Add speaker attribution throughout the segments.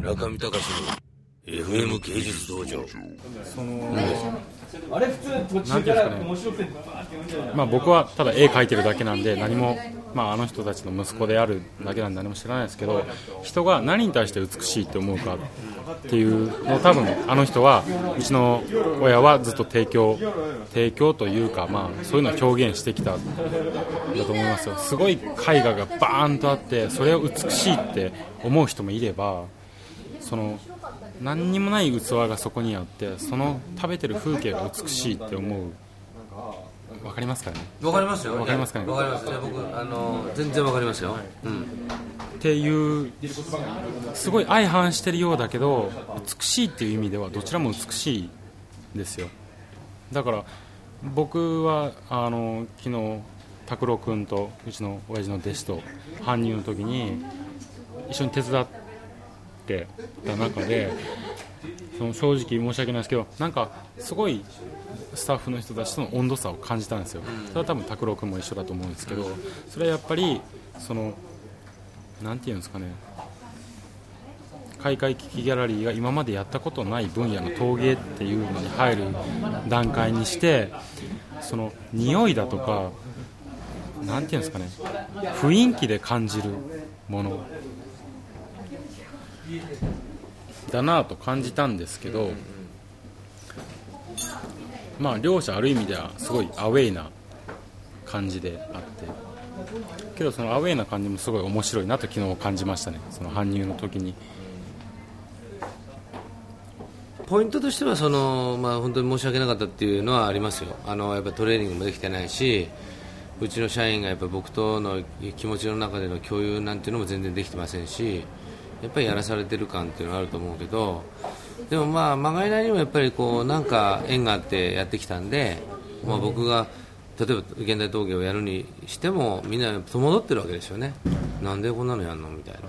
Speaker 1: 中見隆の FM 芸術道場。
Speaker 2: その、あれ普通途中から面白くてまあ僕はただ絵描いてるだけなんで何も、まあ、あの人たちの息子であるだけなんで何も知らないですけど人が何に対して美しいって思うかっていうのを多分あの人はうちの親はずっと提供提供というか、まあ、そういうのを表現してきたんだと思いますよ。すごい絵画がバーンとあってそれを美しいって思う人もいればその何にもない器がそこにあってその食べてる風景が美しいって思う。わかりますかね？
Speaker 1: わかりますよ。
Speaker 2: わかりますかね？
Speaker 1: わかります。僕あの全然わかりますよ、うん。
Speaker 2: っていうすごい相反してるようだけど美しいっていう意味ではどちらも美しいですよ。だから僕はあの昨日拓郎君とうちの親父の弟子と搬入の時に一緒に手伝ってた中でその正直申し訳ないですけどなんかすごいスタッフの人たちとの温度差を感じたんですよ。それは多分拓郎君も一緒だと思うんですけどそれはやっぱりそのなていうんですかね。開会危機ギャラリーが今までやったことない分野の陶芸っていうのに入る段階にしてその匂いだとかなんていうんですかね。雰囲気で感じるもの。だなと感じたんですけどまあ両者ある意味ではすごいアウェイな感じであってけどそのアウェイな感じもすごい面白いなと昨日感じましたね。その搬入の時に。
Speaker 1: ポイントとしてはその、まあ、本当に申し訳なかったっていうのはありますよ。あのやっぱトレーニングもできてないしうちの社員がやっぱ僕との気持ちの中での共有なんていうのも全然できてませんしやっぱりやらされてる感っていうのはあると思うけどでもまあまがいなりにもやっぱりこうなんか縁があってやってきたんで、まあ、僕が例えば現代陶芸をやるにしてもみんな戸惑ってるわけですよね。なんでこんなのやるのみたいな。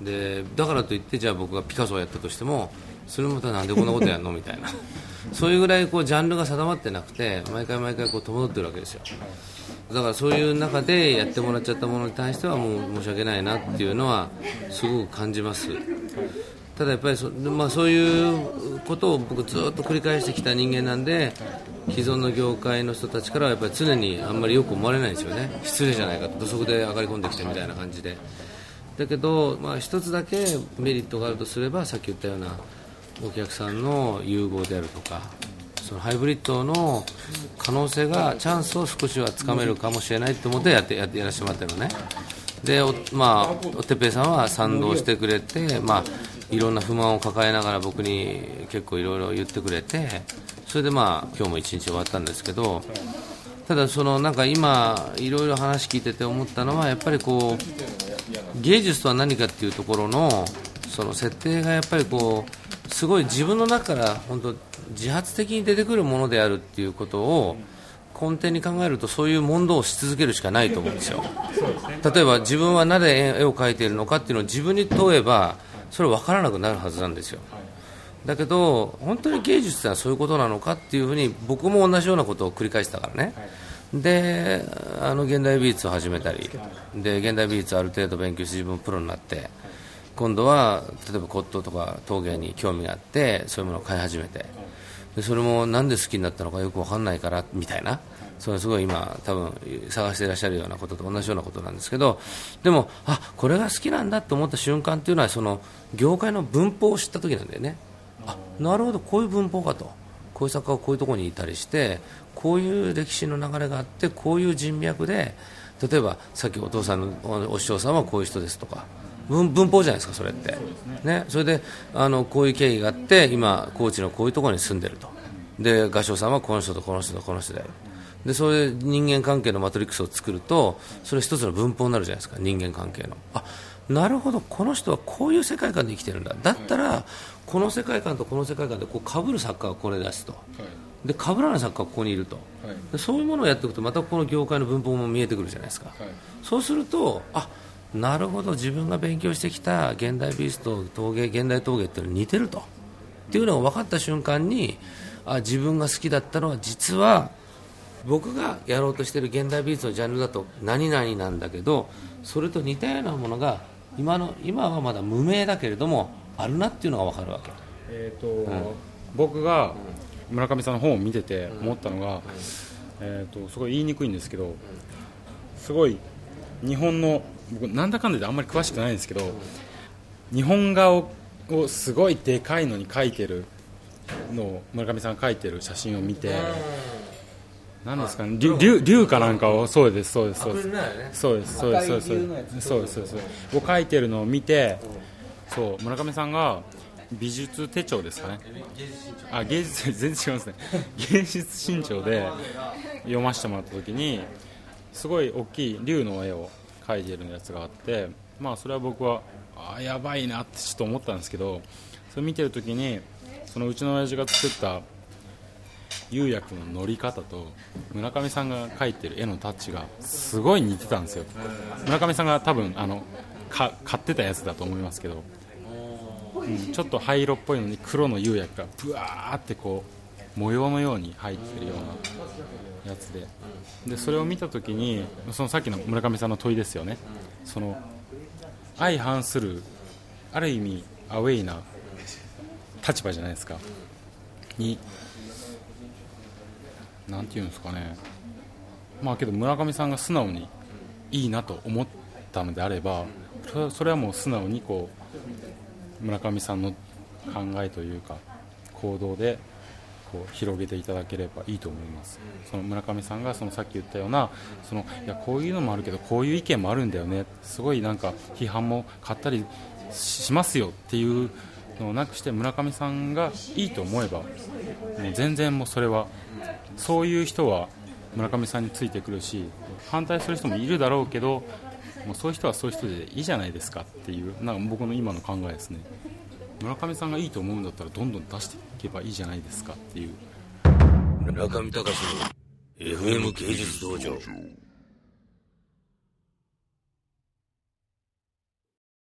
Speaker 1: でだからといってじゃあ僕がピカソをやったとしてもそれもまたなんでこんなことやるのみたいな。そういうぐらいこうジャンルが定まってなくて毎回毎回こう戸惑ってるわけですよ。だからそういう中でやってもらっちゃったものに対してはもう申し訳ないなっていうのはすごく感じます。ただやっぱりそ,、まあ、そういうことを僕ずっと繰り返してきた人間なんで既存の業界の人たちからはやっぱり常にあんまりよく思われないんですよね。失礼じゃないかと土足で上がり込んできてみたいな感じで。だけど、まあ、一つだけメリットがあるとすればさっき言ったようなお客さんの融合であるとかのハイブリッドの可能性がチャンスを少しはつかめるかもしれないと思ってやってやらせてもらってるのね。でまあ、おてっぺいさんは賛同してくれて、まあ、いろんな不満を抱えながら僕に結構いろいろ言ってくれてそれでまあ今日も一日終わったんですけどただそのなんか今いろいろ話聞いてて思ったのはやっぱりこう芸術とは何かっていうところのその設定がやっぱりこうすごい自分の中から本当自発的に出てくるものであるっていうことを根底に考えるとそういう問答をし続けるしかないと思うんですよ。例えば自分はなぜ絵を描いているのかっていうのを自分に問えばそれ分からなくなるはずなんですよ。だけど本当に芸術ってのはそういうことなのかっていうふうに僕も同じようなことを繰り返したからね、であの現代美術を始めたりで現代美術をある程度勉強して自分もプロになって今度は例えば骨董とか陶芸に興味があってそういうものを買い始めてでそれもなんで好きになったのかよく分かんないからみたいな。それすごい今多分探していらっしゃるようなことと同じようなことなんですけどでもあこれが好きなんだと思った瞬間っていうのはその業界の文法を知った時なんだよね。あなるほどこういう文法かと。こういう作家がこういうところにいたりしてこういう歴史の流れがあってこういう人脈で例えばさっきお父さんのお師匠さんはこういう人ですとか文文法じゃないですかそれって。ねそれであのこういう経緯があって今高知のこういうところに住んでると。で画商さんはこの人とこの人とこの人ででそれで人間関係のマトリックスを作るとそれ一つの文法になるじゃないですか人間関係の。あなるほどこの人はこういう世界観で生きてるんだ。だったらこの世界観とこの世界観でこう被る作家がこれ出すと。で被らない作家がここにいると。でそういうものをやっていくとまたこの業界の文法も見えてくるじゃないですか。そうするとあなるほど自分が勉強してきた現代美術と陶芸現代陶芸っていうのに似てると。っていうのが分かった瞬間にあ自分が好きだったのは実は僕がやろうとしている現代美術のジャンルだと何々なんだけどそれと似たようなものが今の今はまだ無名だけれどもあるなっていうのが分かるわけ。
Speaker 2: えーと僕が村上さんの本を見てて思ったのが、えー、とすごい言いにくいんですけどすごい日本の僕なんだかんだであんまり詳しくないんですけど日本画ををすごいでかいのに描いてるの村上さんが描いてる写真を見て。何ですかね、竜竜かなんかをそうですそうですそうです。そうですそうですそうです。そうですそを書いてるのを見て、そう村上さんが美術手帳ですかね。あ芸術全然違いますね。芸術新潮で読ませてもらった時にすごい大きい龍の絵を描いてるやつがあってまあそれは僕はあやばいなってちょっと思ったんですけどそれ見てる時にそのうちの親父が作った釉薬の乗り方と村上さんが描いてる絵のタッチがすごい似てたんですよ。村上さんが多分あのか買ってたやつだと思いますけど、うん、ちょっと灰色っぽいのに黒の釉薬がブワーってこう模様のように入ってるようなやつで。でそれを見た時にそのさっきの村上さんの問いですよね。その相反するある意味アウェイな立場じゃないですか。になんていうんですかね。まあけど村上さんが素直にいいなと思ったのであればそれはもう素直にこう村上さんの考えというか行動でこう広げていただければいいと思います。その村上さんがそのさっき言ったようなそのいやこういうのもあるけどこういう意見もあるんだよね。すごいなんか批判も買ったりしますよっていうのをなくして村上さんがいいと思えばもう全然もうそれはそういう人は村上さんについてくるし反対する人もいるだろうけどもうそういう人はそういう人でいいじゃないですかっていうなんか僕の今の考えですね村上さんがいいと思うんだったらどんどん出していけばいいじゃないですかっていう。
Speaker 1: 村上隆の FM 芸術道場。